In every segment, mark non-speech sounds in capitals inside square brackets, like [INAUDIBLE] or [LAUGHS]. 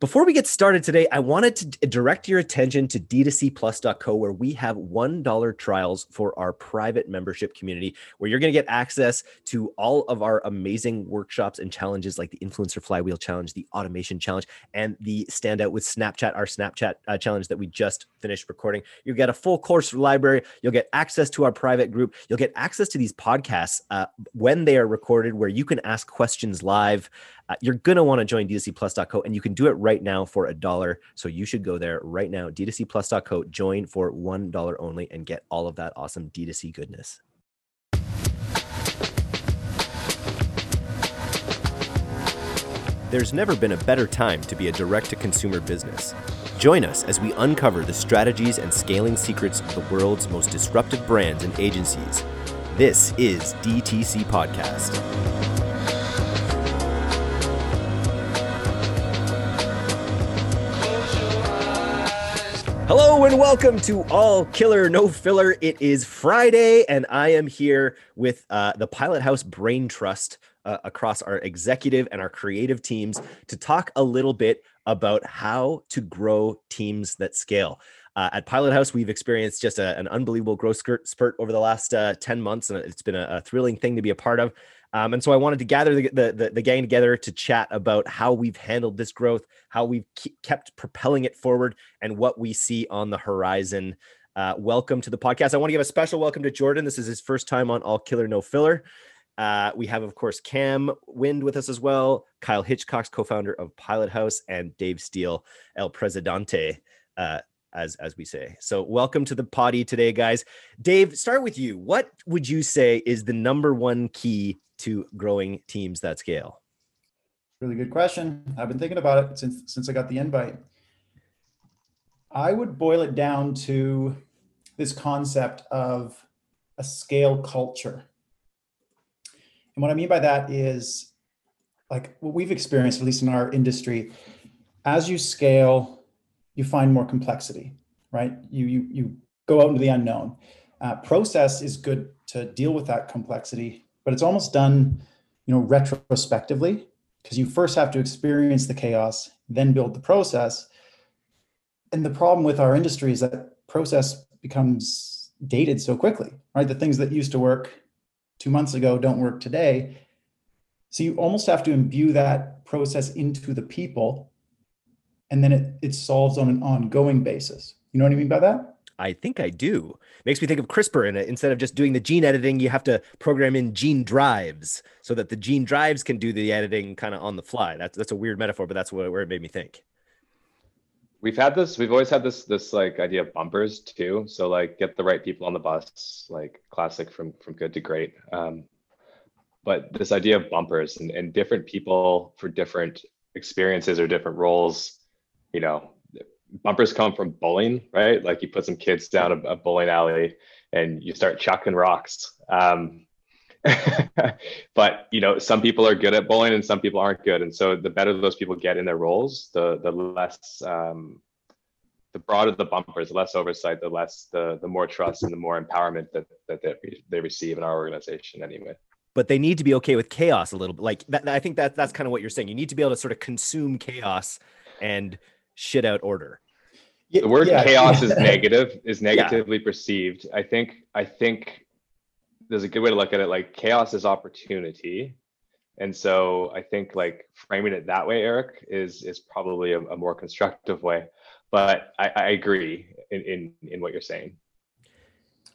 Before we get started today, I wanted to direct your attention to d2cplus.co, where we have $1 trials for our private membership community, where you're going to get access to all of our amazing workshops and challenges like the Influencer Flywheel Challenge, the Automation Challenge, and the Standout with Snapchat, our Snapchat uh, challenge that we just finished recording. You'll get a full course library. You'll get access to our private group. You'll get access to these podcasts uh, when they are recorded, where you can ask questions live uh, you're going to want to join d2cplus.co and you can do it right now for a dollar. So you should go there right now, d2cplus.co, join for $1 only and get all of that awesome D2C goodness. There's never been a better time to be a direct to consumer business. Join us as we uncover the strategies and scaling secrets of the world's most disruptive brands and agencies. This is DTC Podcast. Hello and welcome to All Killer No Filler. It is Friday, and I am here with uh, the Pilot House Brain Trust uh, across our executive and our creative teams to talk a little bit about how to grow teams that scale. Uh, at Pilot House, we've experienced just a, an unbelievable growth spurt over the last uh, 10 months, and it's been a, a thrilling thing to be a part of. Um, and so I wanted to gather the, the, the, gang together to chat about how we've handled this growth, how we've kept propelling it forward, and what we see on the horizon. Uh, welcome to the podcast. I want to give a special welcome to Jordan. This is his first time on All Killer No Filler. Uh, we have, of course, Cam Wind with us as well, Kyle Hitchcock's co-founder of Pilot House, and Dave Steele, El Presidente, uh, as as we say. So, welcome to the potty today, guys. Dave, start with you. What would you say is the number one key to growing teams that scale? Really good question. I've been thinking about it since since I got the invite. I would boil it down to this concept of a scale culture. And what I mean by that is like what we've experienced, at least in our industry, as you scale, you find more complexity, right? You you you go out into the unknown. Uh, process is good to deal with that complexity, but it's almost done, you know, retrospectively because you first have to experience the chaos, then build the process. And the problem with our industry is that process becomes dated so quickly, right? The things that used to work two months ago don't work today. So you almost have to imbue that process into the people and then it, it solves on an ongoing basis. You know what I mean by that? I think I do. Makes me think of CRISPR in it. instead of just doing the gene editing, you have to program in gene drives so that the gene drives can do the editing kind of on the fly. That's that's a weird metaphor, but that's what, where it made me think. We've had this, we've always had this this like idea of bumpers too. So like get the right people on the bus, like classic from from good to great. Um, but this idea of bumpers and, and different people for different experiences or different roles, you know, bumpers come from bowling, right? Like you put some kids down a, a bowling alley and you start chucking rocks. Um, [LAUGHS] but you know, some people are good at bowling and some people aren't good. And so the better those people get in their roles, the the less um, the broader the bumpers, the less oversight, the less the the more trust and the more empowerment that that they, they receive in our organization anyway but they need to be okay with chaos a little bit. Like that, I think that that's kind of what you're saying. You need to be able to sort of consume chaos and shit out order. The word yeah. chaos is [LAUGHS] negative, is negatively yeah. perceived. I think I think there's a good way to look at it like chaos is opportunity. And so I think like framing it that way, Eric, is is probably a, a more constructive way. But I, I agree in, in in what you're saying.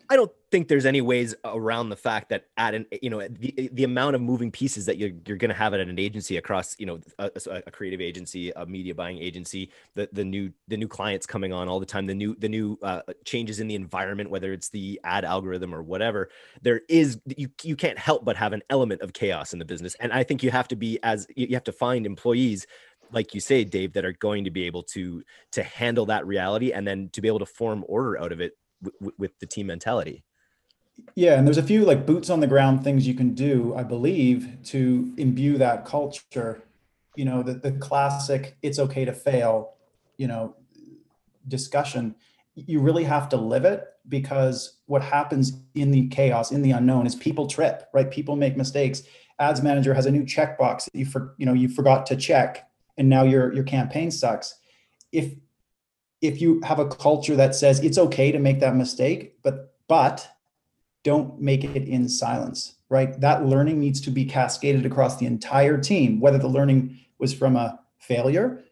I don't think there's any ways around the fact that at an you know the, the amount of moving pieces that you're you're going to have at an agency across you know a, a, creative agency, a media buying agency, the the new the new clients coming on all the time, the new the new uh, changes in the environment, whether it's the ad algorithm or whatever. There is you you can't help but have an element of chaos in the business, and I think you have to be as you have to find employees like you say dave that are going to be able to to handle that reality and then to be able to form order out of it with the team mentality. Yeah, and there's a few like boots on the ground things you can do, I believe, to imbue that culture. You know, the, the classic "it's okay to fail," you know, discussion. You really have to live it because what happens in the chaos, in the unknown, is people trip, right? People make mistakes. Ads manager has a new checkbox that you for you know you forgot to check, and now your your campaign sucks. If if you have a culture that says it's okay to make that mistake, but but don't make it in silence, right? That learning needs to be cascaded across the entire team, whether the learning was from a failure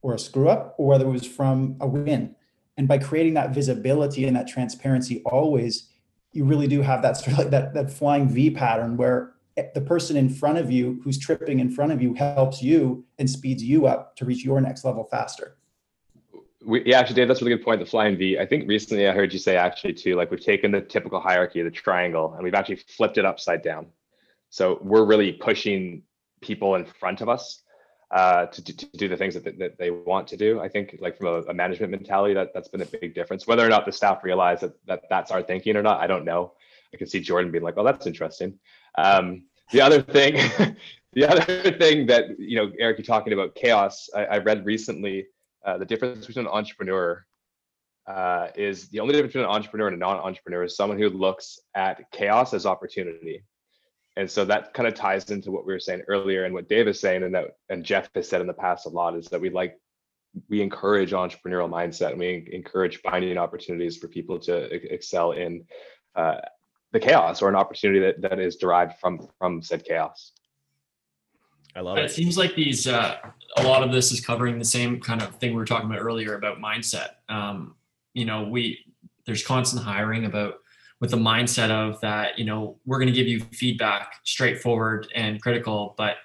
or a screw up or whether it was from a win. And by creating that visibility and that transparency always, you really do have that sort of like that, that flying V pattern where the person in front of you who's tripping in front of you helps you and speeds you up to reach your next level faster. We, yeah, actually, Dave, that's a really good point. The flying V. I think recently I heard you say actually too, like we've taken the typical hierarchy, of the triangle, and we've actually flipped it upside down. So we're really pushing people in front of us uh, to, to, do the things that, that they want to do. I think like from a, a, management mentality, that that's been a big difference. Whether or not the staff realize that, that that's our thinking or not, I don't know. I can see Jordan being like, "Oh, that's interesting." Um, the other thing, [LAUGHS] the other thing that you know, Eric, you're talking about chaos. I, I read recently uh, the difference between an entrepreneur uh, is the only difference between an entrepreneur and a non-entrepreneur is someone who looks at chaos as opportunity and so that kind of ties into what we were saying earlier and what Dave is saying and that and Jeff has said in the past a lot is that we like we encourage entrepreneurial mindset and we encourage finding opportunities for people to excel in uh, the chaos or an opportunity that, that is derived from from said chaos. I love it. It seems like these uh, a lot of this is covering the same kind of thing we were talking about earlier about mindset. Um, you know, we there's constant hiring about with the mindset of that, you know, we're going to give you feedback straightforward and critical, but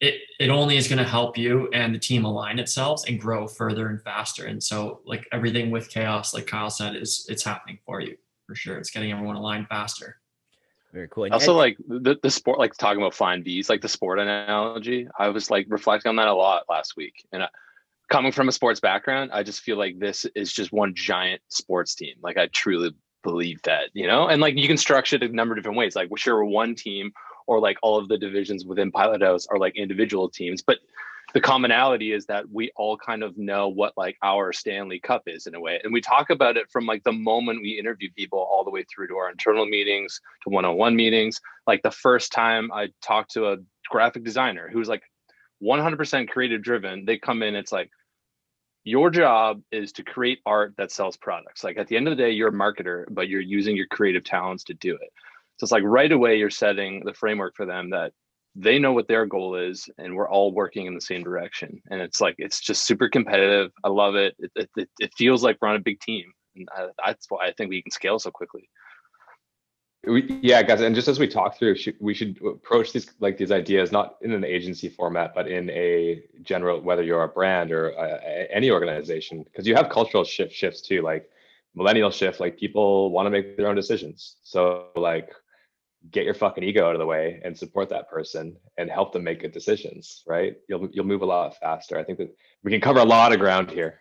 it, it only is going to help you and the team align itself and grow further and faster. And so like everything with chaos, like Kyle said, is it's happening for you for sure. It's getting everyone aligned faster. Very cool. And also, like the, the sport, like talking about flying Vs, like the sport analogy. I was like reflecting on that a lot last week, and I, coming from a sports background, I just feel like this is just one giant sports team. Like I truly believe that, you know, and like you can structure it a number of different ways. Like, we're sure one team or like all of the divisions within Pilot House are like individual teams, but the commonality is that we all kind of know what like our Stanley Cup is in a way. And we talk about it from like the moment we interview people all the way through to our internal meetings, to one on one meetings. Like the first time I talked to a graphic designer who's like 100% creative driven, they come in, it's like, your job is to create art that sells products. Like at the end of the day, you're a marketer, but you're using your creative talents to do it. So it's like right away you're setting the framework for them that they know what their goal is and we're all working in the same direction. And it's like it's just super competitive. I love it. It, it, it feels like we're on a big team. And I, that's why I think we can scale so quickly. We, yeah, guys, and just as we talk through, we should approach these like these ideas not in an agency format, but in a general, whether you're a brand or uh, any organization, because you have cultural shift shifts too, like millennial shift, like people want to make their own decisions. So like, get your fucking ego out of the way and support that person and help them make good decisions. Right? You'll you'll move a lot faster. I think that we can cover a lot of ground here.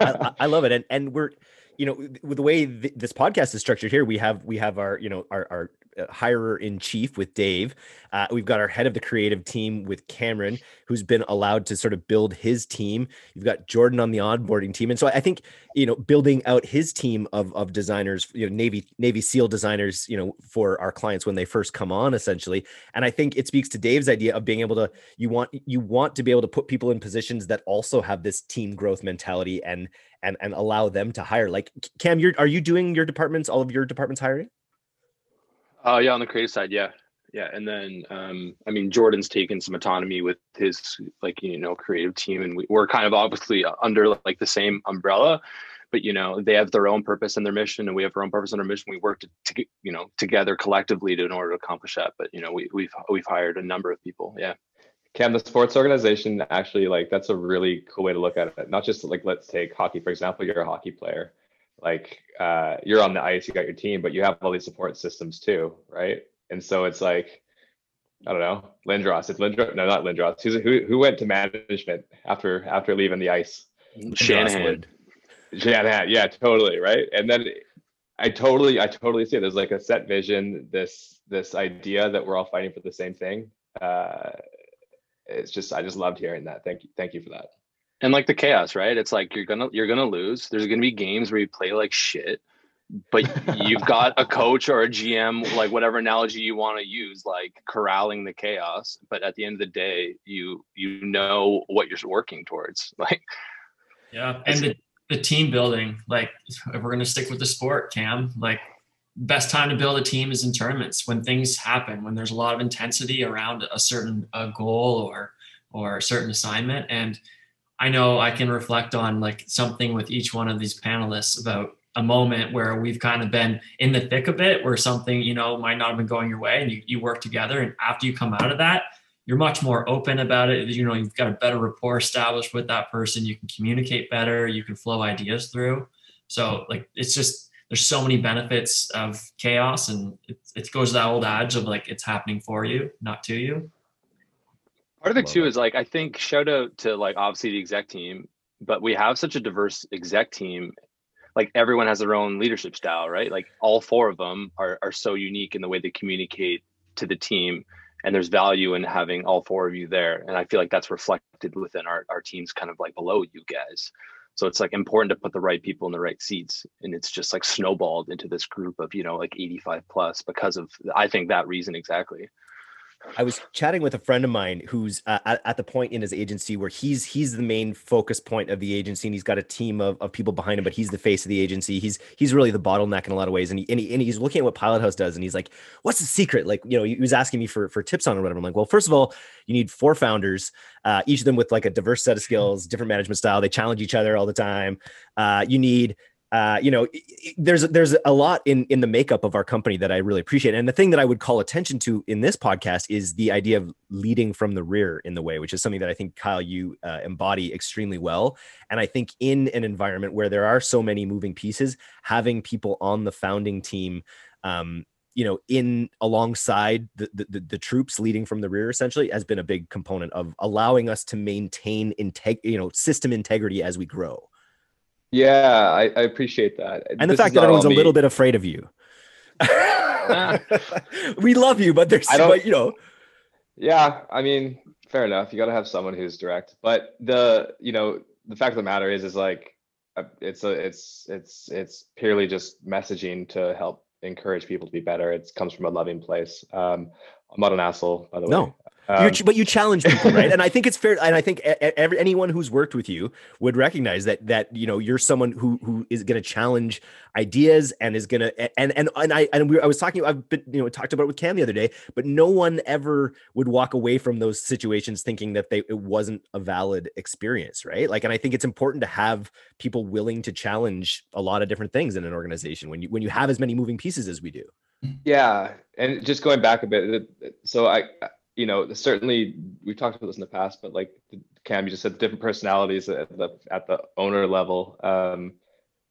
I, I [LAUGHS] love it, and and we're you know with the way th- this podcast is structured here we have we have our you know our, our hirer in chief with Dave. Uh, we've got our head of the creative team with Cameron, who's been allowed to sort of build his team. You've got Jordan on the onboarding team, and so I think you know building out his team of of designers, you know Navy Navy SEAL designers, you know for our clients when they first come on, essentially. And I think it speaks to Dave's idea of being able to you want you want to be able to put people in positions that also have this team growth mentality and and and allow them to hire. Like Cam, you're are you doing your departments all of your departments hiring? Oh yeah, on the creative side, yeah, yeah. And then um, I mean, Jordan's taken some autonomy with his like you know creative team, and we, we're kind of obviously under like the same umbrella, but you know they have their own purpose and their mission, and we have our own purpose and our mission. We work to, to you know together collectively to in order to accomplish that. But you know we, we've we've hired a number of people. Yeah. Cam, the sports organization actually like that's a really cool way to look at it. Not just like let's take hockey for example. You're a hockey player like uh, you're on the ice, you got your team, but you have all these support systems too, right? And so it's like, I don't know, Lindros. It's Lindros. No, not Lindros. Who's, who who went to management after after leaving the ice? Shanahan. Shanahan. Yeah, totally. Right. And then I totally, I totally see it. There's like a set vision, this this idea that we're all fighting for the same thing. Uh, it's just, I just loved hearing that. Thank you, thank you for that and like the chaos right it's like you're gonna you're gonna lose there's gonna be games where you play like shit but [LAUGHS] you've got a coach or a GM, like whatever analogy you want to use, like corralling the chaos. But at the end of the day, you you know what you're working towards. [LAUGHS] Like, yeah, and the, the team building. Like, if we're gonna stick with the sport, Cam, like best time to build a team is in tournaments when things happen when there's a lot of intensity around a certain a goal or or a certain assignment and i know i can reflect on like something with each one of these panelists about a moment where we've kind of been in the thick of it where something you know might not have been going your way and you, you work together. And after you come out of that you're much more open about it. You know you've got a better rapport established with that person. You can communicate better. You can flow ideas through. So like it's just there's so many benefits of chaos and it, it goes to that old adage of like it's happening for you not to you part of it too is like i think shout out to like obviously the exec team but we have such a diverse exec team like everyone has their own leadership style right like all four of them are, are so unique in the way they communicate to the team and there's value in having all four of you there and i feel like that's reflected within our, our teams kind of like below you guys so it's like important to put the right people in the right seats. And it's just like snowballed into this group of, you know, like 85 plus because of, I think that reason exactly. I was chatting with a friend of mine who's uh, at, at, the point in his agency where he's he's the main focus point of the agency, and he's got a team of, of people behind him, but he's the face of the agency. He's he's really the bottleneck in a lot of ways, and he, and, he, and he's looking at what Pilot House does, and he's like, "What's the secret?" Like, you know, he was asking me for for tips on it or whatever. I'm like, "Well, first of all, you need four founders, uh, each of them with like a diverse set of skills, different management style. They challenge each other all the time. Uh, you need uh, you know, there's there's a lot in in the makeup of our company that I really appreciate. And the thing that I would call attention to in this podcast is the idea of leading from the rear in the way, which is something that I think Kyle you uh, embody extremely well. And I think in an environment where there are so many moving pieces, having people on the founding team. Um, you know, in alongside the, the the troops leading from the rear, essentially, has been a big component of allowing us to maintain integ- you know, system integrity as we grow. Yeah, I, I appreciate that. And this the fact that everyone's a little bit afraid of you. [LAUGHS] [LAUGHS] we love you, but there's, but, you know. Yeah, I mean, fair enough. You got to have someone who's direct. But the, you know, the fact of the matter is, is like, uh, it's a, it's, it's, it's purely just messaging to help encourage people to be better. It comes from a loving place. Um, I'm not an asshole, by the way. no. Way. Um, but you challenge people, right? and I think it's fair. And I think every, anyone who's worked with you would recognize that that you know you're someone who who is going to challenge ideas and is going to and and and I and we, I was talking. I've been you know talked about it with Cam the other day, but no one ever would walk away from those situations thinking that they it wasn't a valid experience, right? Like, and I think it's important to have people willing to challenge a lot of different things in an organization when you when you have as many moving pieces as we do. Yeah, and just going back a bit, so I you know, certainly we've talked about this in the past, but like Cam, you just said different personalities at the at the owner level, um,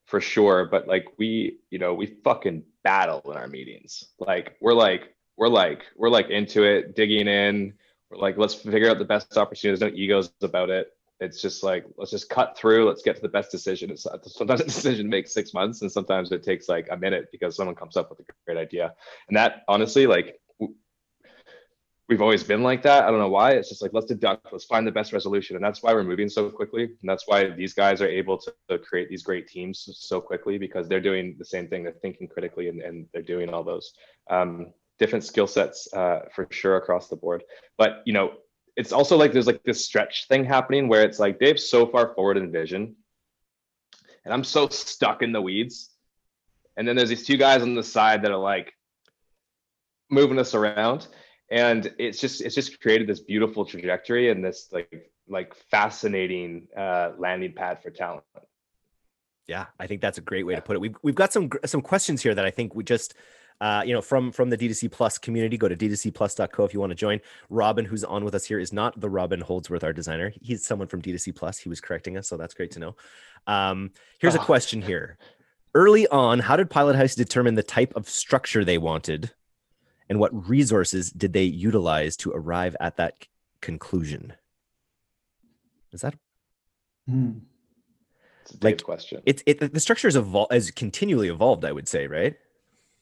for sure. But like we, you know, we fucking battle in our meetings. Like we're like we're like we're like into it, digging in. We're like, let's figure out the best opportunities. No egos about it. It's just like let's just cut through. Let's get to the best decision. It's, sometimes a decision makes six months, and sometimes it takes like a minute because someone comes up with a great idea. And that honestly, like we've always been like that. I don't know why. It's just like let's deduct, let's find the best resolution, and that's why we're moving so quickly. And that's why these guys are able to, create these great teams so quickly because they're doing the same thing. They're thinking critically, and, and they're doing all those um, different skill sets uh, for sure across the board. But you know, it's also like there's like this stretch thing happening where it's like Dave's so far forward in vision, and I'm so stuck in the weeds. And then there's these two guys on the side that are like moving us around and it's just it's just created this beautiful trajectory and this like like fascinating uh, landing pad for talent. Yeah, I think that's a great way yeah. to put it. We've we've got some some questions here that I think we just uh, you know, from from the D2C Plus community, go to d2cplus.co if you want to join. Robin, who's on with us here, is not the Robin Holdsworth, our designer. He's someone from D2C Plus. He was correcting us, so that's great to know. Um, here's oh. a question here. Early on, how did Pilot House determine the type of structure they wanted and what resources did they utilize to arrive at that c- conclusion? Is that mm. it's a like question? It's it the structure is evolved as continually evolved. I would say, right?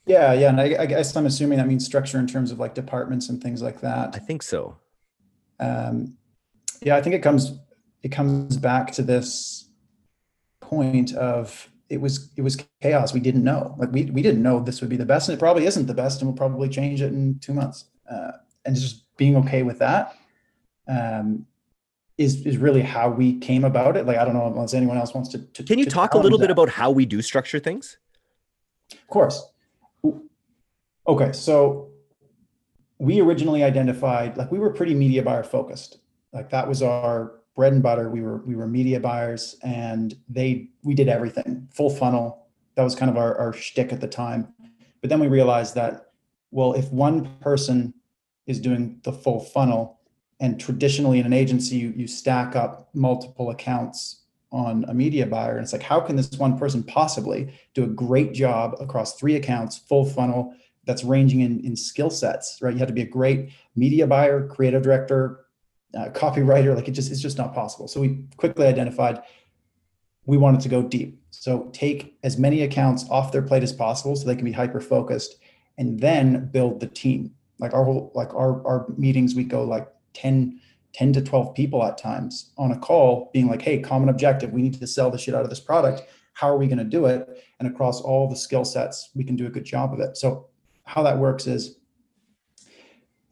Yeah, yeah, and I, I, guess I'm assuming that means structure in terms of like departments and things like that. I think so. Um, yeah, I think it comes it comes back to this point of it was it was chaos. We didn't know. Like we we didn't know this would be the best, and it probably isn't the best, and we'll probably change it in two months. Uh, and just being okay with that um, is is really how we came about it. Like I don't know unless anyone else wants to. to Can you to talk a little bit that. about how we do structure things? Of course. Okay, so we originally identified like we were pretty media buyer focused. Like that was our bread and butter. We were we were media buyers, and they we did everything full funnel. That was kind of our our shtick at the time. But then we realized that well, if one person is doing the full funnel, and traditionally in an agency you, you stack up multiple accounts on a media buyer, and it's like how can this one person possibly do a great job across three accounts, full funnel? That's ranging in, in skill sets, right? You have to be a great media buyer, creative director, uh, copywriter like it just it's just not possible. So we quickly identified we wanted to go deep. So take as many accounts off their plate as possible so they can be hyper focused and then build the team. Like our whole like our our meetings we go like 10 10 to 12 people at times on a call being like hey common objective we need to sell the shit out of this product. How are we going to do it? And across all the skill sets we can do a good job of it. So how that works is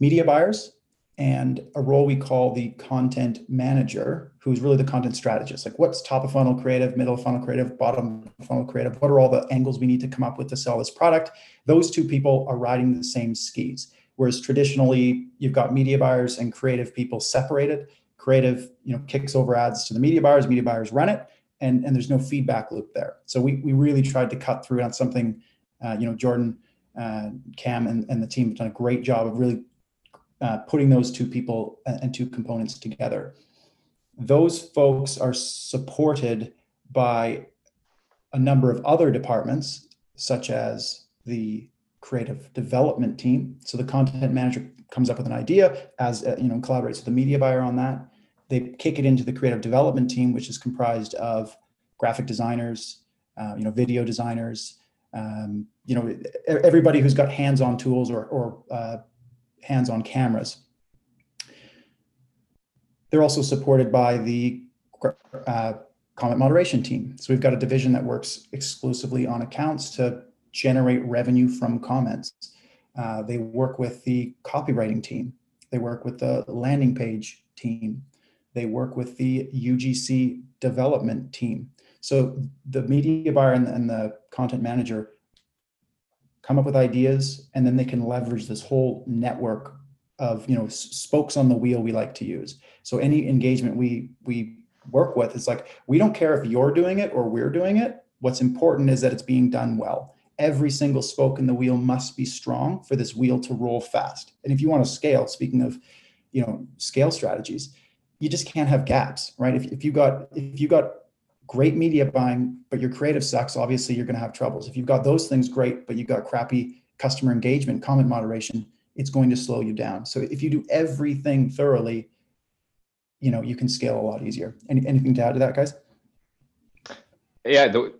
media buyers and a role we call the content manager, who's really the content strategist. Like, what's top of funnel creative, middle of funnel creative, bottom of funnel creative? What are all the angles we need to come up with to sell this product? Those two people are riding the same skis. Whereas traditionally, you've got media buyers and creative people separated. Creative, you know, kicks over ads to the media buyers, media buyers run it, and, and there's no feedback loop there. So we, we really tried to cut through on something, uh, you know, Jordan, uh, Cam, and, and the team have done a great job of really uh, putting those two people and two components together. Those folks are supported by a number of other departments, such as the creative development team. So the content manager comes up with an idea, as uh, you know, collaborates with the media buyer on that. They kick it into the creative development team, which is comprised of graphic designers, uh, you know, video designers, um, you know, everybody who's got hands-on tools or, or uh, hands on cameras. They're also supported by the uh, comment moderation team. So we've got a division that works exclusively on accounts to generate revenue from comments. Uh, they work with the copywriting team. They work with the landing page team. They work with the UGC development team. So the media buyer and, and the content manager come up with ideas and then they can leverage this whole network of you know spokes on the wheel we like to use. So any engagement we we work with it's like we don't care if you're doing it or we're doing it. What's important is that it's being done well. Every single spoke in the wheel must be strong for this wheel to roll fast. And if you want to scale speaking of you know scale strategies you just can't have gaps right? If, if you got if you got great media buying, but your creative sucks, obviously you're going to have troubles. If you've got those things, great, but you've got crappy customer engagement, comment moderation, it's going to slow you down. So if you do everything thoroughly, you know, you can scale a lot easier. Any, anything to add to that, guys? Yeah, the,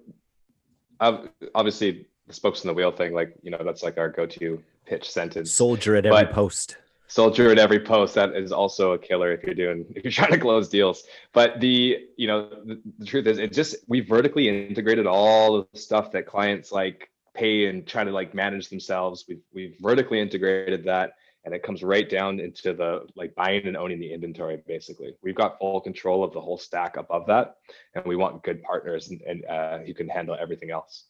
obviously the spokes in the wheel thing, like, you know, that's like our go-to pitch sentence. Soldier at every But- post. Soldier at every post that is also a killer if you're doing if you're [LAUGHS] trying to close deals. But the you know the, the truth is it just we vertically integrated all the stuff that clients like pay and try to like manage themselves. We've we've vertically integrated that and it comes right down into the like buying and owning the inventory basically. We've got full control of the whole stack above that and we want good partners and, and uh, who can handle everything else.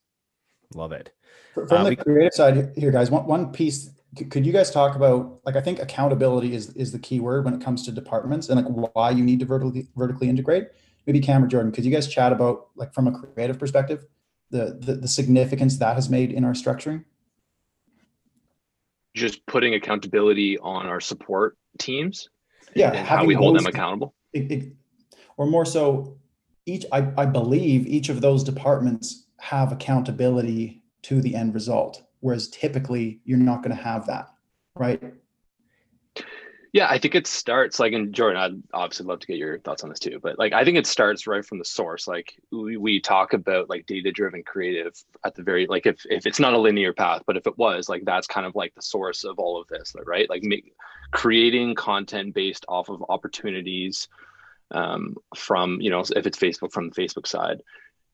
Love it. From Uh, the we- creative side here, guys, one, one piece, c- could you guys talk about, like, I think accountability is, is the key word when it comes to departments and like why you need to vertically, vertically integrate? Maybe Cam or Jordan, could you guys chat about, like, from a creative perspective, the, the, the significance that has made in our structuring? Just putting accountability on our support teams Yeah. and how we hold those- them accountable. it, it, or more so each I, I believe each of those departments have accountability to the end result whereas typically you're not going to have that right Yeah, I think it starts like in Jordan. I'd obviously love to get your thoughts on this too, but like I think it starts right from the source. Like we, we talk about like data driven creative at the very like if if it's not a linear path, but if it was like that's kind of like the source of all of this, right? Like make, creating content based off of opportunities um, from you know if it's Facebook from the Facebook side,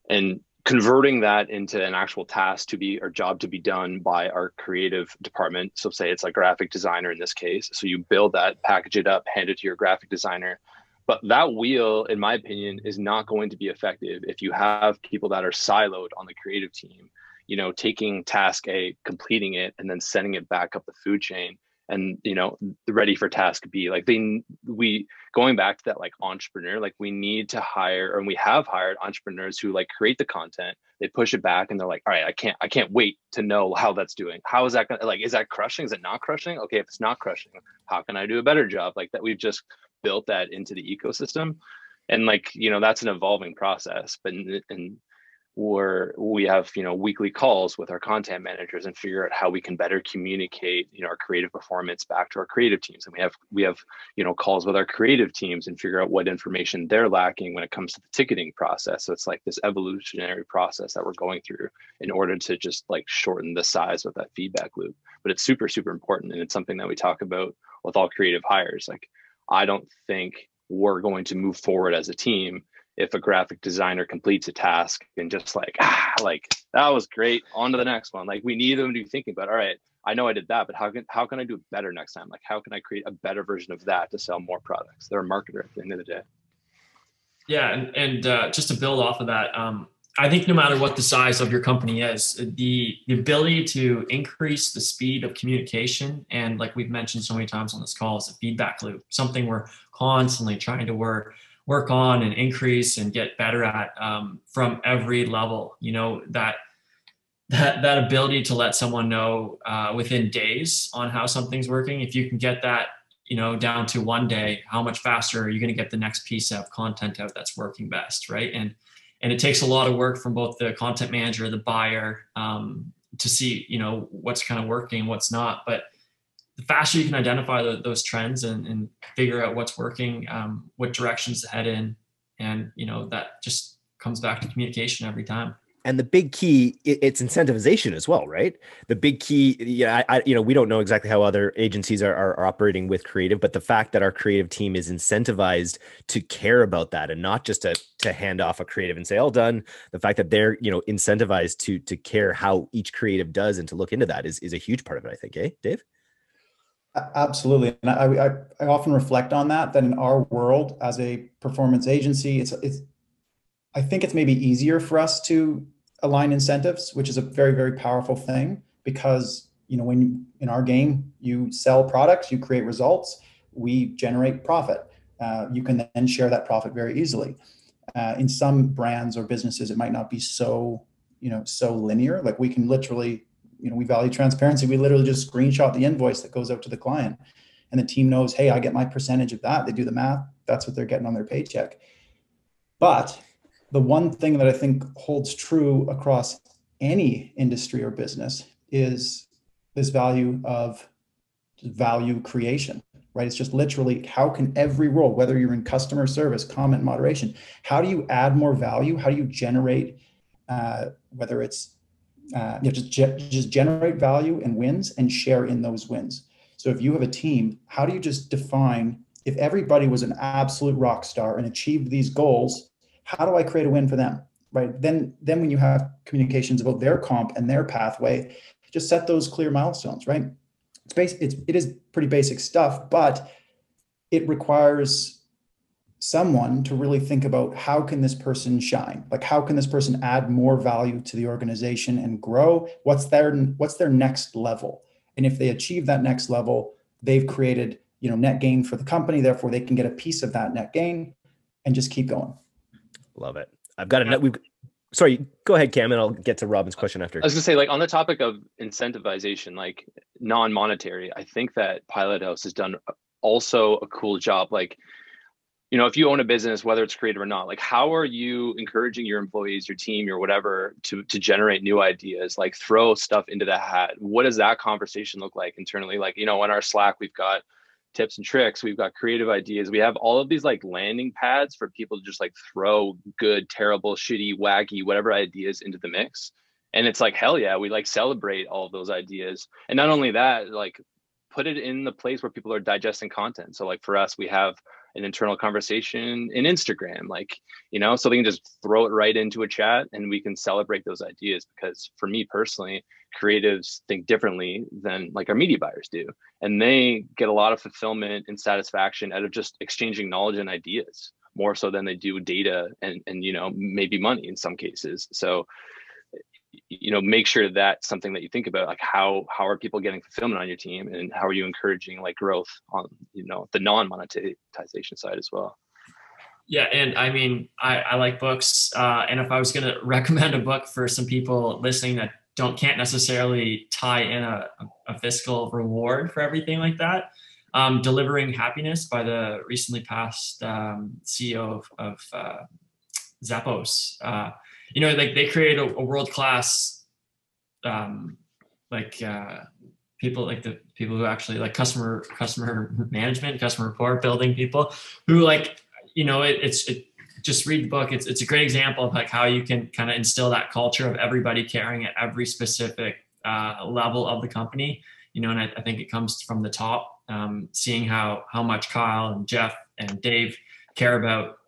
and converting that into an actual task to be or job to be done by our creative department. So say it's a graphic designer in this case. So you build that package it up hand it to your graphic designer. But that wheel in my opinion is not going to be effective if you have people that are siloed on the creative team you know taking task a completing it and then sending it back up the food chain and you know ready for task b. Like they we going back to that like entrepreneur like we need to hire and we have hired entrepreneurs who like create the content. They push it back and they're like all right i can't i can't wait to know how that's doing. How is that gonna like is that crushing? Is it not crushing? Okay if it's not crushing how can i do a better job? Like that we've just built that into the ecosystem. And like you know that's an evolving process but and or we have you know weekly calls with our content managers and figure out how we can better communicate you know our creative performance back to our creative teams. And we have we have you know calls with our creative teams and figure out what information they're lacking when it comes to the ticketing process. So it's like this evolutionary process that we're going through in order to just like shorten the size of that feedback loop. But it's super super important and it's something that we talk about with all creative hires. Like i don't think we're going to move forward as a team if a graphic designer completes a task and just like ah like that was great on to the next one. Like we need them to be thinking about all right i know i did that but how can how can i do it better next time? Like how can i create a better version of that to sell more products? They're a marketer at the end of the day. Yeah and, and uh, just to build off of that um, i think no matter what the size of your company is the, the ability to increase the speed of communication and like we've mentioned so many times on this call is a feedback loop something we're constantly trying to work work on and increase and get better at um, from every level. You know that that that ability to let someone know uh, within days on how something's working. If you can get that, you know, down to one day, how much faster are you going to get the next piece of content out that's working best, right? And and it takes a lot of work from both the content manager, the buyer, um, to see you know what's kind of working what's not. But the faster you can identify the, those trends and, and, figure out what's working, um, what directions to head in, and you know that just comes back to communication every time. And the big key, it's incentivization as well, right? The big key, yeah, I, you know, we don't know exactly how other agencies are, are, are operating with creative, but the fact that our creative team is incentivized to care about that and not just to to hand off a creative and say all done, the fact that they're you know incentivized to to care how each creative does and to look into that is is a huge part of it. I think, eh, Dave? Absolutely, and I, I, I often reflect on that. That in our world, as a performance agency, it's it's. I think it's maybe easier for us to align incentives, which is a very very powerful thing because you know when you, in our game you sell products, you create results, we generate profit. Uh, you can then share that profit very easily. Uh, in some brands or businesses, it might not be so you know so linear. Like we can literally you know we value transparency. We literally just screenshot the invoice that goes out to the client. And the team knows hey i get my percentage of that. They do the math. That's what they're getting on their paycheck. But the one thing that i think holds true across any industry or business is this value of value creation right? It's just literally how can every role whether you're in customer service comment moderation how do you add more value? How do you generate uh, whether it's uh, you know, just, ge- just generate value and wins and share in those wins. So if you have a team, how do you just define if everybody was an absolute rock star and achieved these goals, how do I create a win for them? Right. Then then when you have communications about their comp and their pathway, just set those clear milestones, right? It's base it's it is pretty basic stuff, but it requires someone to really think about how can this person shine? Like how can this person add more value to the organization and grow? What's their what's their next level? And if they achieve that next level they've created you know net gain for the company therefore they can get a piece of that net gain and just keep going. Love it. I've got a we've sorry go ahead cam and i'll get to robin's question after. I was going to say like on the topic of incentivization like non-monetary i think that pilot house has done also a cool job like you know if you own a business whether it's creative or not like how are you encouraging your employees your team or whatever to to generate new ideas like throw stuff into the hat? What does that conversation look like internally? Like you know on our slack we've got tips and tricks we've got creative ideas we have all of these like landing pads for people to just like throw good terrible shitty wacky whatever ideas into the mix. And it's like hell yeah we like celebrate all of those ideas. And not only that like put it in the place where people are digesting content. So like for us we have an internal conversation in Instagram, like, you know, so they can just throw it right into a chat and we can celebrate those ideas. Because for me personally, creatives think differently than like our media buyers do. And they get a lot of fulfillment and satisfaction out of just exchanging knowledge and ideas more so than they do data and, and you know, maybe money in some cases. So you know make sure that's something that you think about like how how are people getting fulfillment on your team and how are you encouraging like growth on you know the non-monetization side as well? Yeah and i mean i i like books uh, and if i was going [LAUGHS] to recommend a book for some people listening that don't can't necessarily tie in a, a fiscal reward for everything like that um, delivering happiness by the recently passed um, ceo of, of uh, zappos uh, you know, like they create a, a world class, um, like uh, people like the people who actually like customer customer management, customer report building people who like you know it, it's it, just read the book. It's it's a great example of like how you can kind of instill that culture of everybody caring at every specific uh, level of the company. You know, and I, I think it comes from the top, um, seeing how how much Kyle and Jeff and Dave care about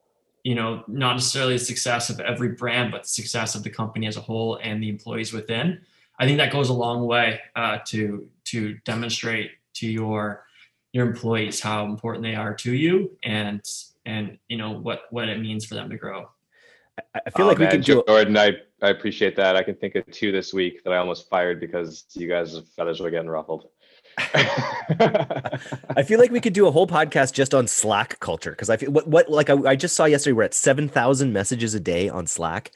you know, not necessarily the success of every brand, but the success of the company as a whole and the employees within. I think that goes a long way uh, to to demonstrate to your your employees how important they are to you and and you know what what it means for them to grow. I feel oh, like man, we can do Jordan. I I appreciate that. I can think of two this week that I almost fired because you guys' feathers were getting ruffled. I feel like we could do a whole podcast just on Slack culture because I feel what what like I, I just saw yesterday we're at seven thousand messages a day on Slack.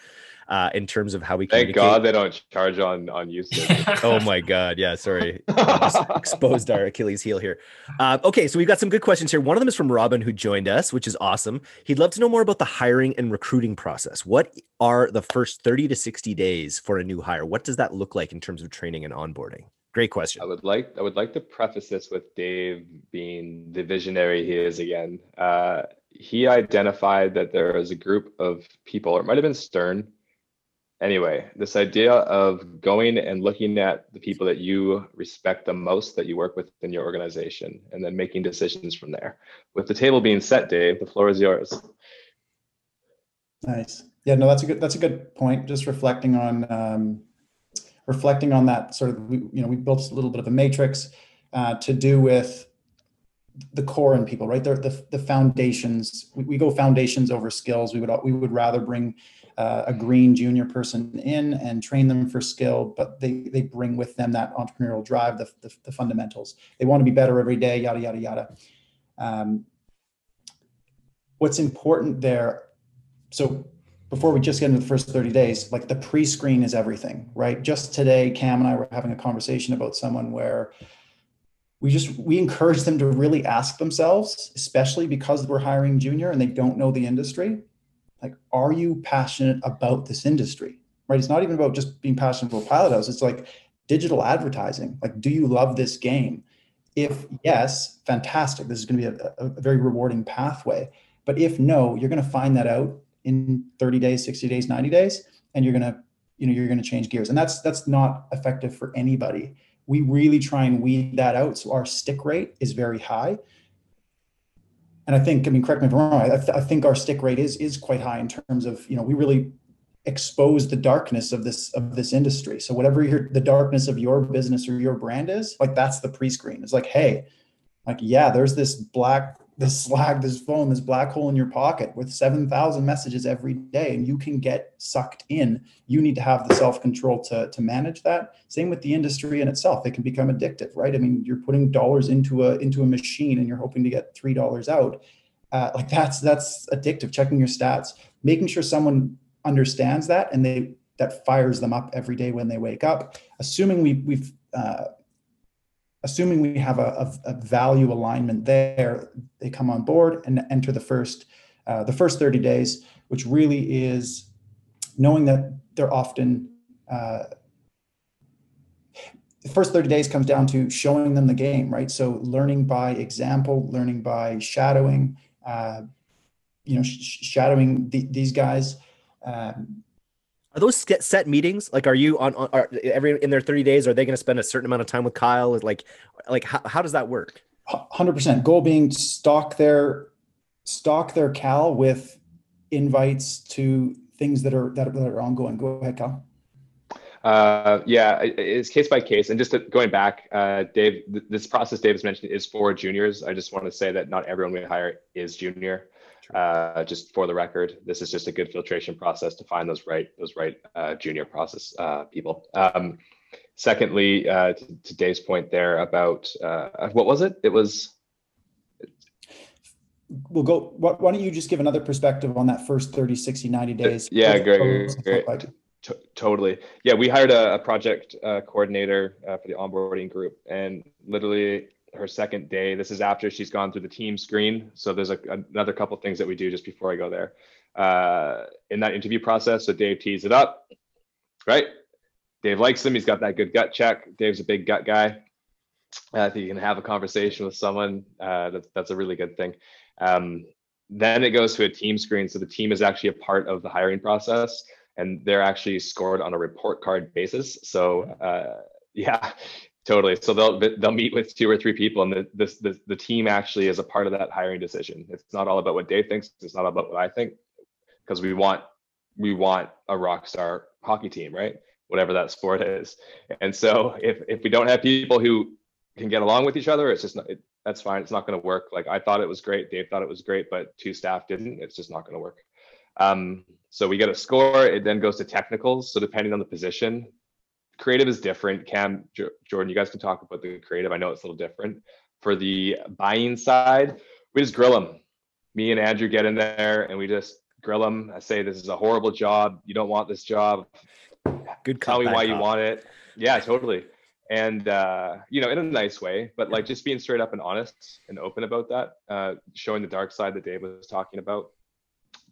Uh, in terms of how we can thank God they don't charge on on usage. [LAUGHS] oh my God, yeah, sorry, [LAUGHS] exposed our Achilles heel here. Uh, okay, so we've got some good questions here. One of them is from Robin who joined us, which is awesome. He'd love to know more about the hiring and recruiting process. What are the first thirty to sixty days for a new hire? What does that look like in terms of training and onboarding? Great question. I would like I would like to preface this with Dave being the visionary he is again. Uh, he identified that there was a group of people, or it might have been Stern. Anyway, this idea of going and looking at the people that you respect the most that you work with in your organization, and then making decisions from there. With the table being set, Dave, the floor is yours. Nice. Yeah, no, that's a good that's a good point. Just reflecting on um, reflecting on that sort of, we, you know, we built a little bit of a matrix uh, to do with the core in people, right? The, the, the foundations, we, we, go foundations over skills. We would, we would rather bring uh, a green junior person in and train them for skill, but they, they bring with them that entrepreneurial drive, the, the, the fundamentals. They want to be better every day, yada, yada, yada. Um, what's important there, so before we just get into the first 30 days, like the pre-screen is everything, right? Just today, Cam and I were having a conversation about someone where we just we encourage them to really ask themselves, especially because we're hiring junior and they don't know the industry, like, are you passionate about this industry? Right? It's not even about just being passionate about Pilot House. It's like digital advertising. Like, do you love this game? If yes, fantastic. This is going to be a, a very rewarding pathway. But if no, you're going to find that out in 30 days 60 days 90 days and you're to you know you're to change gears. And that's that's not effective for anybody. We really try and weed that out so our stick rate is very high. And i think i mean correct me if i'm wrong I, th- I think our stick rate is is quite high in terms of you know we really expose the darkness of this of this industry. So whatever your the darkness of your business or your brand is like that's the pre-screen. It's like hey like yeah there's this black this Slack, this phone, this black hole in your pocket with 7,000 messages every day, and you can get sucked in. You need to have the self control to, to manage that. Same with the industry in itself. It can become addictive, right? I mean, you're putting dollars into a into a machine and you're hoping to get three dollars out. Uh, like that's that's addictive. Checking your stats, making sure someone understands that and they that fires them up every day when they wake up. Assuming we we've uh, assuming we have a, a, a, value alignment there, they come on board and enter the first uh, the first 30 days, which really is knowing that they're often uh, the first 30 days comes down to showing them the game, right? So learning by example, learning by shadowing, uh, you know, sh- shadowing the, these guys. Um, are those set meetings? Like, are you on, on are every in their 30 days? Are they going to spend a certain amount of time with Kyle? Like, like how, how does that work? Hundred percent. Goal being stock their stock their cal with invites to things that are that are, that are ongoing? Go ahead, Cal. Uh, yeah, it's case by case. And just to, going back, uh, Dave, th- this process Dave has mentioned is for juniors. I just want to say that not everyone we hire is junior. Uh, just for the record, this is just a good filtration process to find those right those right uh, junior process uh, people. Um, secondly, uh, to, to, Dave's point there about what was it? It was. We'll go. Why don't you just give another perspective on that first 30, 60, 90 days? Yeah, great. great. Like? Totally. Yeah, we hired a, a project uh, coordinator uh, for the onboarding group, and literally her second day. This is after she's gone through the team screen. So there's a, another couple things that we do just before I go there. Uh, in that interview process, so Dave tees it up, right? Dave likes him. He's got that good gut check. Dave's a big gut guy. Uh, if you can have a conversation with someone, uh, that's that's a really good thing. Um, then it goes to a team screen. So the team is actually a part of the hiring process and they're actually scored on a report card basis. So uh, yeah, [LAUGHS] totally. So they'll they'll meet with two or three people, and the, this the, the team actually is a part of that hiring decision. It's not all about what Dave thinks. It's not about what I think, because we want we want a rock star hockey team, right? Whatever that sport is. And so if if we don't have people who can get along with each other, it's just not, it, that's fine. It's not going to work. Like I thought it was great. Dave thought it was great, but two staff didn't. It's just not going to work. Um, so we get a score. It then goes to technicals. So depending on the position, creative is different. Cam, Jordan, you guys can talk about the creative. I know it's a little different. For the buying side, we just grill them. Me and Andrew get in there and we just grill them. I say, this is a horrible job. You don't want this job. Good. Tell me why you want it. Yeah, totally. And uh, you know, in a nice way, but like just being straight up and honest and open about that, uh, showing the dark side that Dave was talking about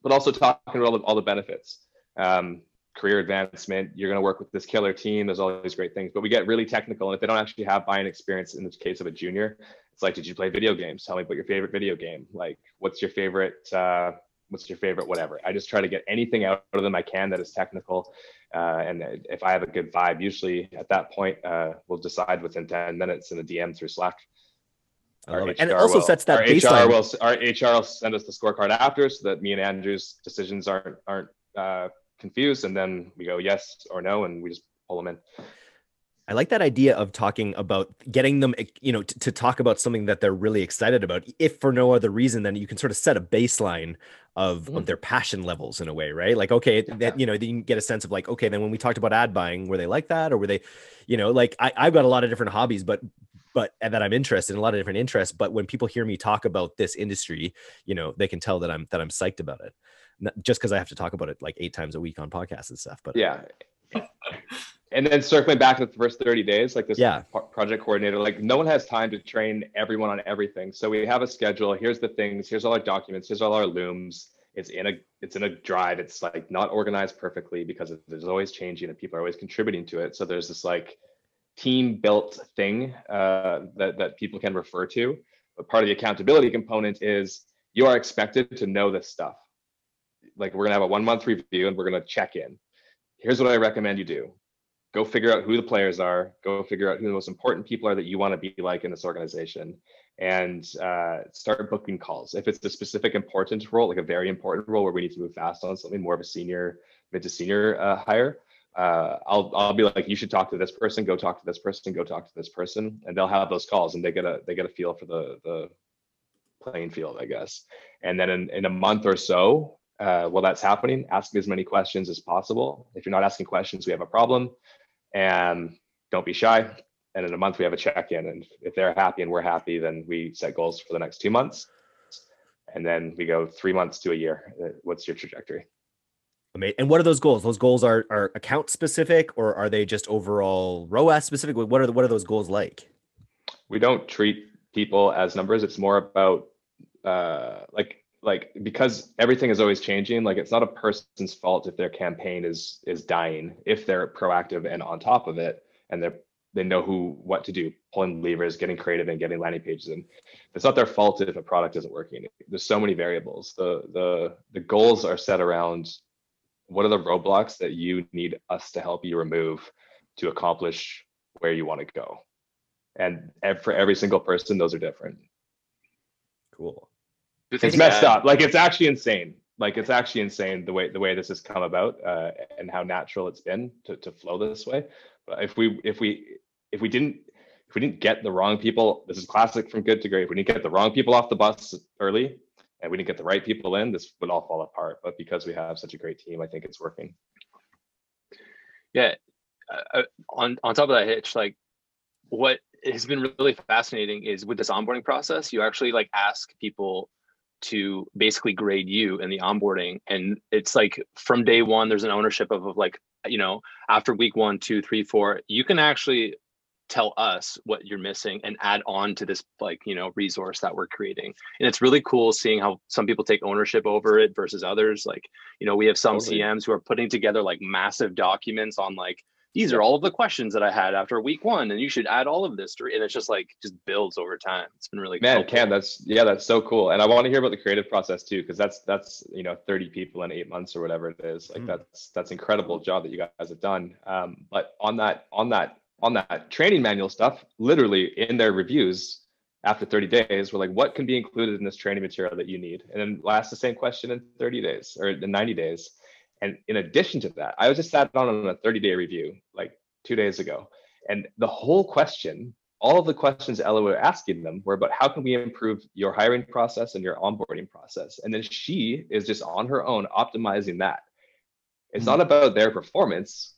but also talking about all the, all the benefits. Um, career advancement, you're going to work with this killer team. There's all these great things, but we get really technical. And if they don't actually have buying experience in the case of a junior, it's like, did you play video games? Tell me about your favorite video game. Like, what's your favorite, uh, what's your favorite, whatever. I just try to get anything out of them I can that is technical. Uh, and if I have a good vibe, usually at that point, uh, we'll decide within 10 minutes in the DM through Slack it. And it also will, sets that our baseline. HR will, our HR will send us the scorecard after so that me and Andrew's decisions aren't aren't uh, confused, and then we go yes or no, and we just pull them in. I like that idea of talking about getting them, you know, to, to talk about something that they're really excited about. If for no other reason, then you can sort of set a baseline of, mm. of their passion levels in a way, right? Like, okay, that you know, you can get a sense of like, okay, then when we talked about ad buying, were they like that, or were they, you know, like I, I've got a lot of different hobbies, but but and that I'm interested in a lot of different interests. But when people hear me talk about this industry, you know, they can tell that I'm that I'm psyched about it. Not just because I have to talk about it like eight times a week on podcasts and stuff. But yeah. [LAUGHS] and then circling back to the first 30 days, like this yeah. project coordinator, like no one has time to train everyone on everything. So we have a schedule. Here's the things. Here's all our documents. Here's all our looms. It's in a it's in a drive. It's like not organized perfectly because there's always changing and people are always contributing to it. So there's this like team built thing uh, that, that people can refer to. But part of the accountability component is you are expected to know this stuff. Like we're gonna have a one month review and we're gonna check in. Here's what I recommend you do. Go figure out who the players are. Go figure out who the most important people are that you want to be like in this organization, and uh, start booking calls. If it's a specific important role, like a very important role where we need to move fast on something, more of a senior, mid to senior uh, hire, uh, I'll I'll be like, you should talk to this person, go talk to this person, go talk to this person, and they'll have those calls, and they get a they get a feel for the the playing field, I guess. And then in, in a month or so, uh, while that's happening, ask as many questions as possible. If you're not asking questions, we have a problem, and don't be shy. And in a month, we have a check in, and if they're happy and we're happy, then we set goals for the next two months, and then we go three months to a year. Uh, what's your trajectory? And what are those goals? Those goals are are account specific, or are they just overall ROAS specific? What are the, what are those goals like? We don't treat people as numbers. It's more about uh, like like because everything is always changing. Like it's not a person's fault if their campaign is is dying if they're proactive and on top of it, and they're they know who what to do, pulling levers, getting creative, and getting landing pages in. It's not their fault if a product isn't working. There's so many variables. The the the goals are set around what are the roadblocks that you need us to help you remove to accomplish where you want to go and for every single person those are different cool it's messed up. Like it's actually insane. Like it's actually insane the way the way this has come about uh, and how natural it's been to, to flow this way. But if we if we if we didn't if we didn't get the wrong people, this is classic from good to great. If we didn't get the wrong people off the bus early and we didn't get the right people in, this would all fall apart. But because we have such a great team, I think it's working. Yeah. Uh, uh on on top of that hitch, like what has been really fascinating is with this onboarding process, you actually like ask people to basically grade you in the onboarding. And it's like from day one, there's an ownership of, of like, you know, after week one, two, three, four, you can actually tell us what you're missing and add on to this like you know resource that we're creating and it's really cool seeing how some people take ownership over it versus others like you know we have some totally. cms who are putting together like massive documents on like these are all of the questions that I had after week one, and you should add all of this to, and it's just like just builds over time. It's been really man, Cam, that's yeah, that's so cool, and I want to hear about the creative process too, because that's that's you know 30 people in eight months or whatever it is. Like mm. that's that's incredible job that you guys have done. Um, but on that on that on that training manual stuff, literally in their reviews after 30 days, we're like, what can be included in this training material that you need? And then ask the same question in 30 days or in 90 days and in addition to that, I was just sat down on a 30 day review like two days ago. And the whole question, all of the questions Ella were asking them were about how can we improve your hiring process and your onboarding process? And then she is just on her own optimizing that. It's mm-hmm. not about their performance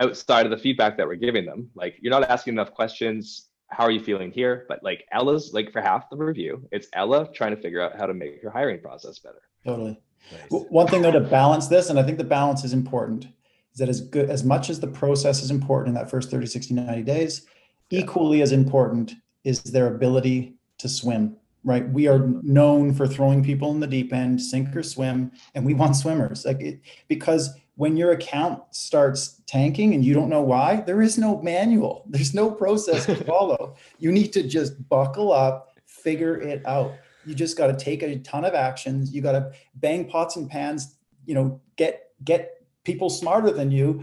outside of the feedback that we're giving them. Like you're not asking enough questions. How are you feeling here? But like Ella's like for half the review, it's Ella trying to figure out how to make her hiring process better. Totally. Nice. One thing though to balance this, and I think the balance is important, is that as good as much as the process is important in that first 30, 60, 90 days, yeah. equally as important is their ability to swim. Right. We are known for throwing people in the deep end, sink or swim, and we want swimmers. Like it, because when your account starts tanking and you don't know why, there is no manual. [LAUGHS] There's no process to [LAUGHS] follow. you need to just buckle up, figure it out you just got to take a ton of actions you got to bang pots and pans you know get get people smarter than you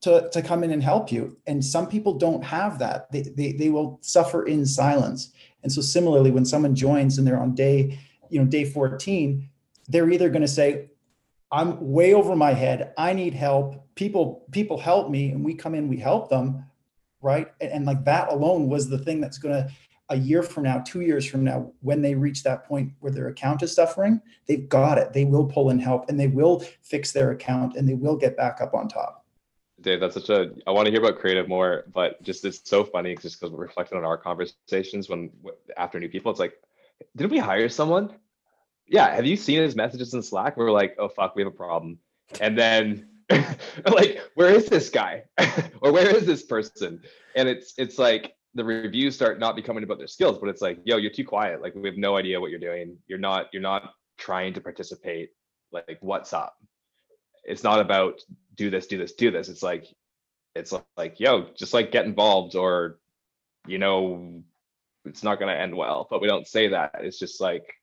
to, to come in and help you and some people don't have that they, they they will suffer in silence and so similarly when someone joins and they're on day you know day 14 they're either going to say i'm way over my head i need help people people help me and we come in we help them right and, and like that alone was the thing that's going to a year from now, two years from now, when they reach that point where their account is suffering, they've got it. They will pull in help and they will fix their account and they will get back up on top. Dave, that's such a. I want to hear about creative more, but just it's so funny just because we're reflecting on our conversations when after new people, it's like, did we hire someone? Yeah. Have you seen his messages in Slack? We're like, oh fuck, we have a problem, and then [LAUGHS] like, where is this guy, [LAUGHS] or where is this person? And it's it's like the reviews start not becoming about their skills, but it's like, yo, you're too quiet. Like we have no idea what you're doing. You're not, you're not trying to participate. Like, what's up? It's not about do this, do this, do this. It's like, it's like, yo, just like get involved or, you know, it's not going to end well. But we don't say that. It's just like,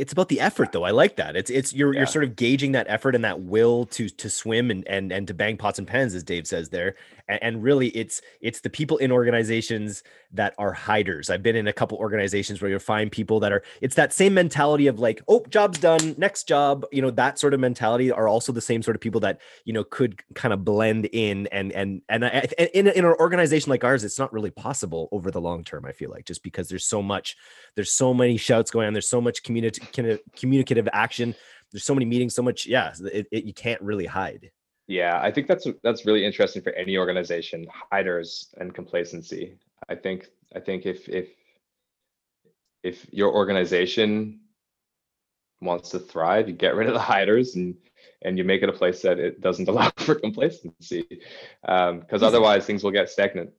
it's about the effort though. I like that. It's it's you're yeah. you're sort of gauging that effort and that will to to swim and and and to bang pots and pans, as Dave says there. And, and really, it's it's the people in organizations that are hiders. I've been in a couple organizations where you'll find people that are. It's that same mentality of like, oh, job's done, next job. You know, that sort of mentality are also the same sort of people that you know could kind of blend in and and and in in an organization like ours, it's not really possible over the long term. I feel like just because there's so much, there's so many shouts going on, there's so much community communicative action. There's so many meetings, so much. Yeah, it, it, you can't really hide. Yeah, I think that's that's really interesting for any organization. Hiders and complacency. I think I think if if if your organization wants to thrive, you get rid of the hiders and and you make it a place that it doesn't [LAUGHS] allow for complacency, because um, otherwise things will get stagnant.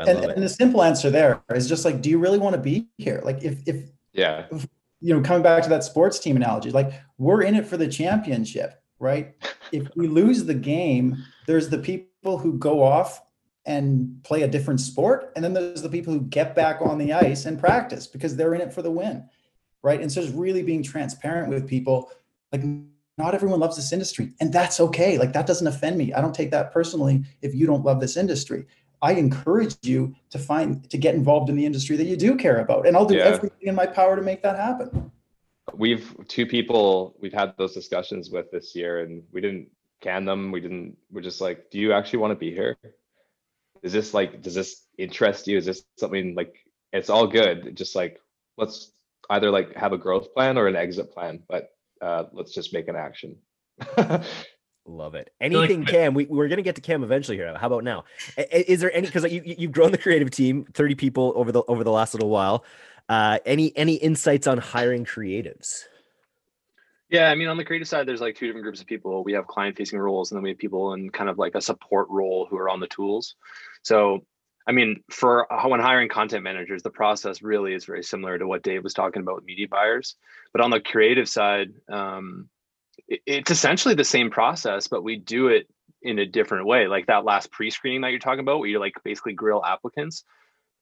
And, and, the simple answer there is just like, do you really want to be here? Like, if if yeah, if, you know, coming back to that sports team analogy, like we're in it for the championship, right? [LAUGHS] if we lose the game, there's the people who go off and play a different sport, and then there's the people who get back on the ice and practice because they're in it for the win, right? And so just really being transparent with people, like not everyone loves this industry, and that's okay. Like that doesn't offend me. I don't take that personally if you don't love this industry. I encourage you to find to get involved in the industry that you do care about, and I'll do yeah. everything in my power to make that happen. we've two people we've had those discussions with this year and we didn't can them. We didn't, we're just like, do you actually want to be here? Is this like, does this interest you? Is this something like, it's all good. Just like, let's either like have a growth plan or an exit plan, but uh, let's just make an action. [LAUGHS] Love it. Anything, like, Cam? We, we're gonna get to Cam eventually here. How about now? Is there any? Because you you've grown the creative team, thirty people over the over the last little while. Uh, any any insights on hiring creatives? Yeah, I mean, on the creative side, there's like two different groups of people. We have client facing roles, and then we have people in kind of like a support role who are on the tools. So, I mean, for when hiring content managers, the process really is very similar to what Dave was talking about with media buyers. But on the creative side, um, it, it's essentially the same process, but we do it in a different way. Like that last pre screening that you're talking about, where you like basically grill applicants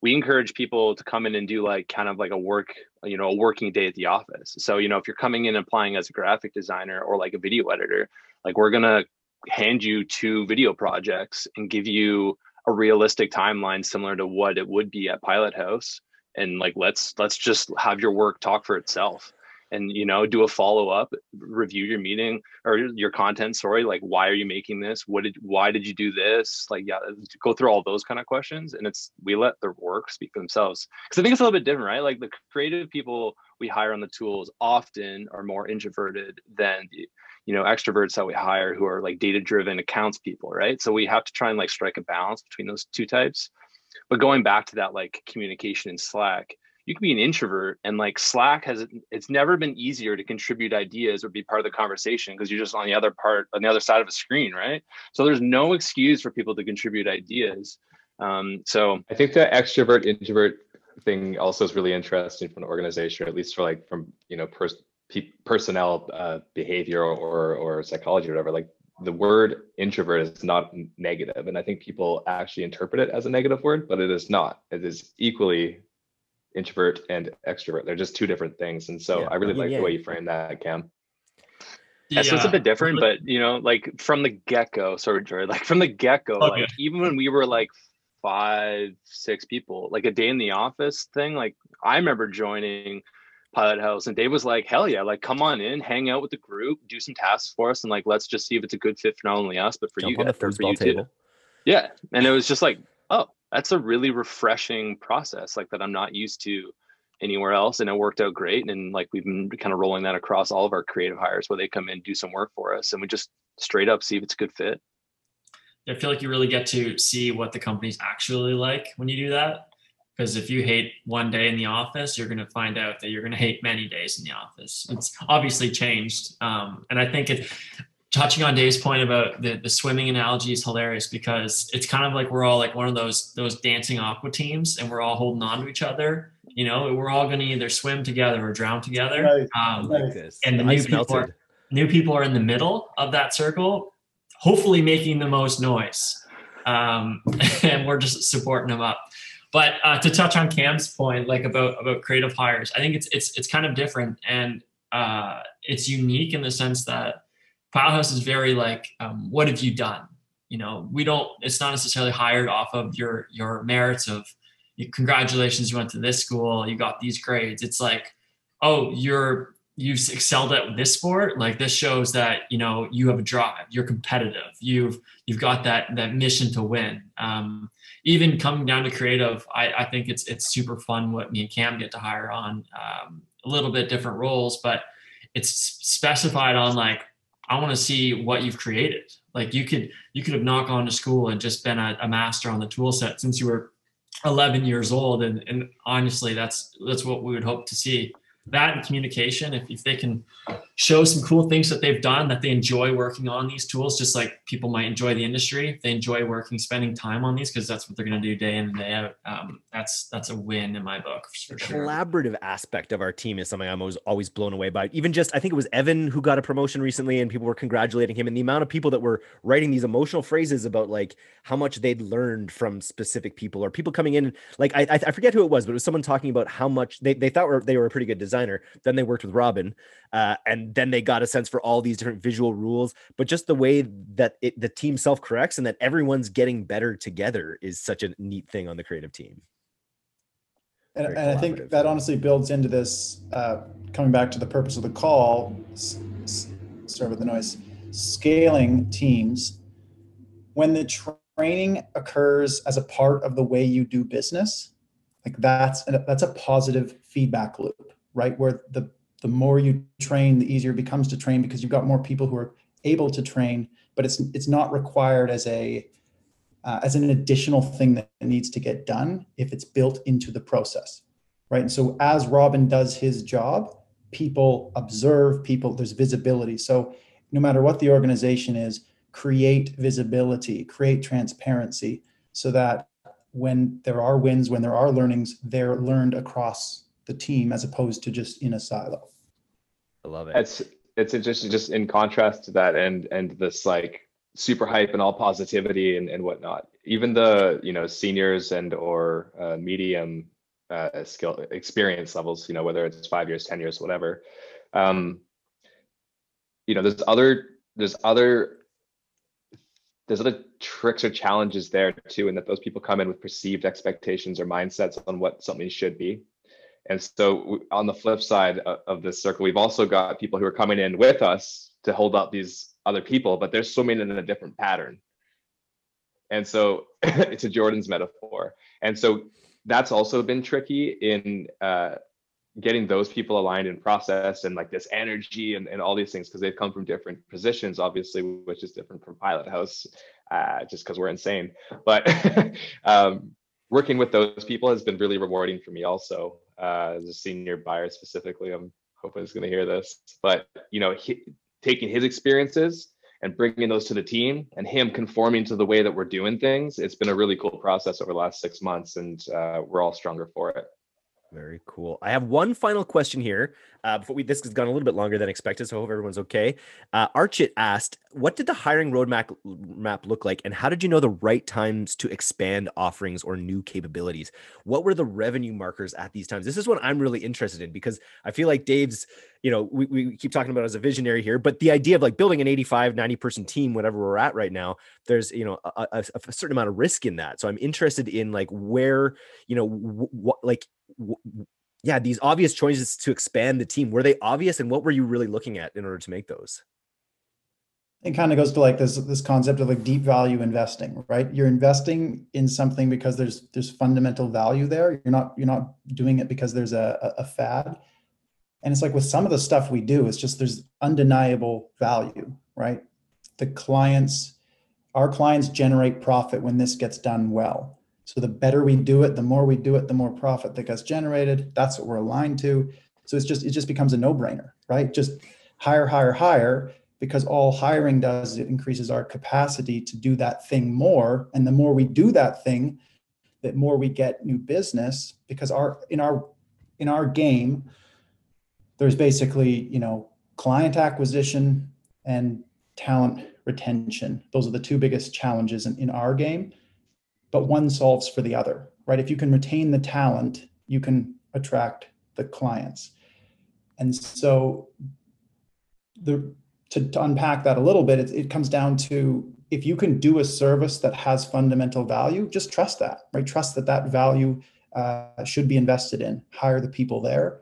we encourage people to come in and do like kind of like a work you know a working day at the office. So you know if you're coming in applying as a graphic designer or like a video editor like we're to hand you two video projects and give you a realistic timeline similar to what it would be at pilot house. And like let's let's just have your work talk for itself and you know do a follow up review your meeting or your content sorry like why are you making this? What did why did you do this? Like yeah go through all those kind of questions and it's we let their work speak for themselves. Because i think it's a little bit different right? Like the creative people we hire on the tools often are more introverted than the you know extroverts that we hire who are like data driven accounts people right? So we have to try and like strike a balance between those two types. But going back to that like communication in slack you can be an introvert and like slack has it's never been easier to contribute ideas or be part of the conversation because you're just on the other part on the other side of a screen right? So there's no excuse for people to contribute ideas. Um, so i think the extrovert introvert thing also is really interesting from an organization at least for like from you know pers- pe- personnel uh, behavior or or psychology or whatever like the word introvert is not negative and i think people actually interpret it as a negative word but it is not. It is equally introvert and extrovert. They're just two different things. And so yeah. I really like yeah. the way you frame that, Cam. Yeah, so it's a bit different, but you know, like from the get go, sorry, Jory, like from the get go, okay. like even when we were like five, six people, like a day in the office thing, like I remember joining Pilot House and Dave was like, hell yeah, like come on in, hang out with the group, do some tasks for us, and like let's just see if it's a good fit for not only us, but for Jump you guys, for you table. too. Yeah. And it was just like, oh, that's a really refreshing process like that i'm not used to anywhere else and it worked out great and like we've been kind of rolling that across all of our creative hires where they come in do some work for us and we just straight up see if it's a good fit. I feel like you really get to see what the company's actually like when you do that because if you hate one day in the office you're going to find out that you're going to hate many days in the office. It's obviously changed um, and i think it touching on Dave's point about the, the swimming analogy is hilarious because it's kind of like we're all like one of those those dancing aqua teams and we're all holding on to each other. You know, we're all going to either swim together or drown together. Right. Um, like and the, the new people are, new people are in the middle of that circle, hopefully making the most noise. Um, [LAUGHS] and we're just supporting them up. But uh, to touch on Cam's point, like about about creative hires, I think it's it's it's kind of different and uh, it's unique in the sense that Pilot House is very like, um, what have you done? You know, we don't. It's not necessarily hired off of your your merits of, congratulations, you went to this school, you got these grades. It's like, oh, you're you've excelled at this sport like this shows that you know you have a drive you're competitive you've you've got that that mission to win um, even coming down to creative I, I think it's it's super fun what me and cam get to hire on um, a little bit different roles but it's specified on like I want to see what you've created. Like you could you could have not gone to school and just been a, a master on the tool set since you were 11 years old. And, and honestly, that's that's what we would hope to see that and communication if, if they can show some cool things that they've done that they enjoy working on these tools just like people might enjoy the industry they enjoy working spending time on these because that's what they're going to do day in and day out um, that's that's a win in my book for the sure. collaborative aspect of our team is something i'm always, always blown away by even just i think it was evan who got a promotion recently and people were congratulating him and the amount of people that were writing these emotional phrases about like how much they'd learned from specific people or people coming in like i i forget who it was but it was someone talking about how much they, they thought were, they were a pretty good designer designer. Then they worked with Robin, uh, and then they got a sense for all these different visual rules. But just the way that it, the team self corrects and that everyone's getting better together is such a neat thing on the creative team. And, Very and I think collaborative. that honestly builds into this, uh, coming back to the purpose of the call, s- s- sorry about the noise, scaling teams. When the training occurs as a part of the way you do business, like that's, that's a positive feedback loop, right? Where the, the more you train, the easier it becomes to train because you've got more people who are able to train, but it's, it's not required as a, uh, as an additional thing that needs to get done if it's built into the process right? And so as robin does his job people observe people there's visibility. So no matter what the organization is create visibility create transparency so that when there are wins when there are learnings they're learned across the team as opposed to just in a silo. I love it. It's it's interesting just in contrast to that and and this like super hype and all positivity and, and whatnot. Even the you know seniors and or uh, medium uh, skill experience levels, you know whether it's five years, ten years, whatever. Um, you know, there's other there's other there's other tricks or challenges there too, and that those people come in with perceived expectations or mindsets on what something should be. And so on the flip side of, of this circle, we've also got people who are coming in with us to hold up these other people, but they're swimming in a different pattern. And so [LAUGHS] it's a Jordan's metaphor. And so that's also been tricky in uh, getting those people aligned in process and like this energy and, and all these things because they've come from different positions, obviously, which is different from Pilot House, uh, just because we're insane. But [LAUGHS] um, working with those people has been really rewarding for me also uh, as a senior buyer specifically. I'm hoping he's going to hear this, but you know, he, taking his experiences and bringing those to the team and him conforming to the way that we're doing things, it's been a really cool process over the last six months, and uh, we're all stronger for it. Very cool. I have one final question here. Uh, before we, this has gone a little bit longer than expected, so I hope everyone's okay. Uh, Archit asked, "What did the hiring roadmap map look like, and how did you know the right times to expand offerings or new capabilities? What were the revenue markers at these times? This is what I'm really interested in because I feel like Dave's, you know, we, we keep talking about as a visionary here, but the idea of like building an 85, 90 person team, whatever we're at right now, there's you know a, a, a certain amount of risk in that. So I'm interested in like where, you know, what like yeah, these obvious choices to expand the team, were they obvious and what were you really looking at in order to make those? it kind of goes to like this this concept of like deep value investing right? You're investing in something because there's there's fundamental value there. You're not you're not doing it because there's a, a fad. And it's like with some of the stuff we do it's just there's undeniable value right? The clients our clients generate profit when this gets done well so the better we do it the more we do it the more profit that gets generated. That's what we're aligned to. So it's just it just becomes a no-brainer right? Just hire hire hire because all hiring does is it increases our capacity to do that thing more. And the more we do that thing the more we get new business because our in our in our game there's basically you know client acquisition and talent retention. Those are the two biggest challenges in, in our game but one solves for the other right if you can retain the talent you can attract the clients and so the to, to unpack that a little bit, it, it comes down to if you can do a service that has fundamental value, just trust that, right? Trust that that value uh, should be invested in. Hire the people there.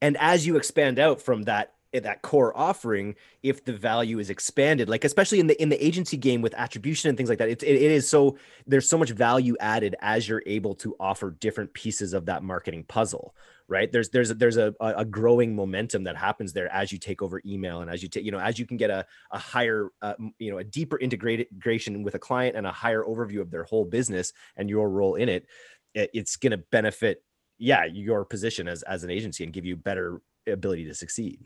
And as you expand out from that that core offering if the value is expanded like especially in the in the agency game with attribution and things like that it, it, it is so there's so much value added as you're able to offer different pieces of that marketing puzzle right? There's there's a, there's a, a growing momentum that happens there as you take over email and as you take you know as you can get a, a higher uh, you know a deeper integration with a client and a higher overview of their whole business and your role in it, it it's going to benefit yeah your position as as an agency and give you better ability to succeed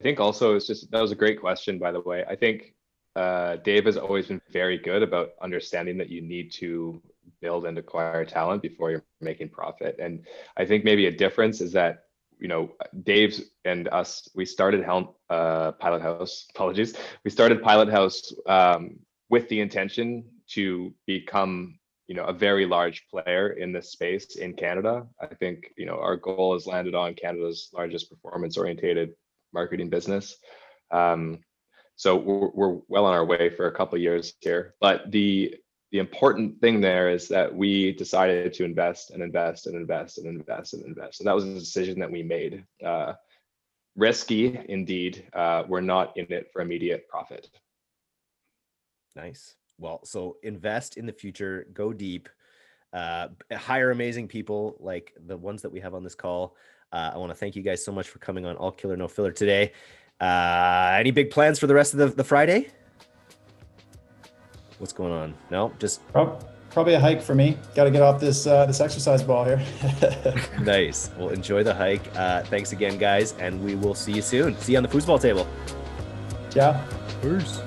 I think also it's just that was a great question, by the way. I think uh, Dave has always been very good about understanding that you need to build and acquire talent before you're making profit. And I think maybe a difference is that you know Dave's and us we started Helm uh, Pilot House. [LAUGHS] Apologies, we started Pilot House um, with the intention to become you know a very large player in this space in Canada. I think you know our goal has landed on Canada's largest performance orientated marketing business. Um, so we're, we're, well on our way for a couple years here. But the the important thing there is that we decided to invest and invest and invest and invest and invest. And that was a decision that we made. Uh, risky indeed. Uh, we're not in it for immediate profit. Nice. Well, so invest in the future, go deep, uh, hire amazing people like the ones that we have on this call. Uh, I want to thank you guys so much for coming on All Killer No Filler today. Uh, any big plans for the rest of the, the Friday? What's going on? No, just probably a hike for me. Got to get off this uh, this exercise ball here. [LAUGHS] nice. Well, enjoy the hike. Uh, thanks again, guys, and we will see you soon. See you on the foosball table. Yeah. Peace.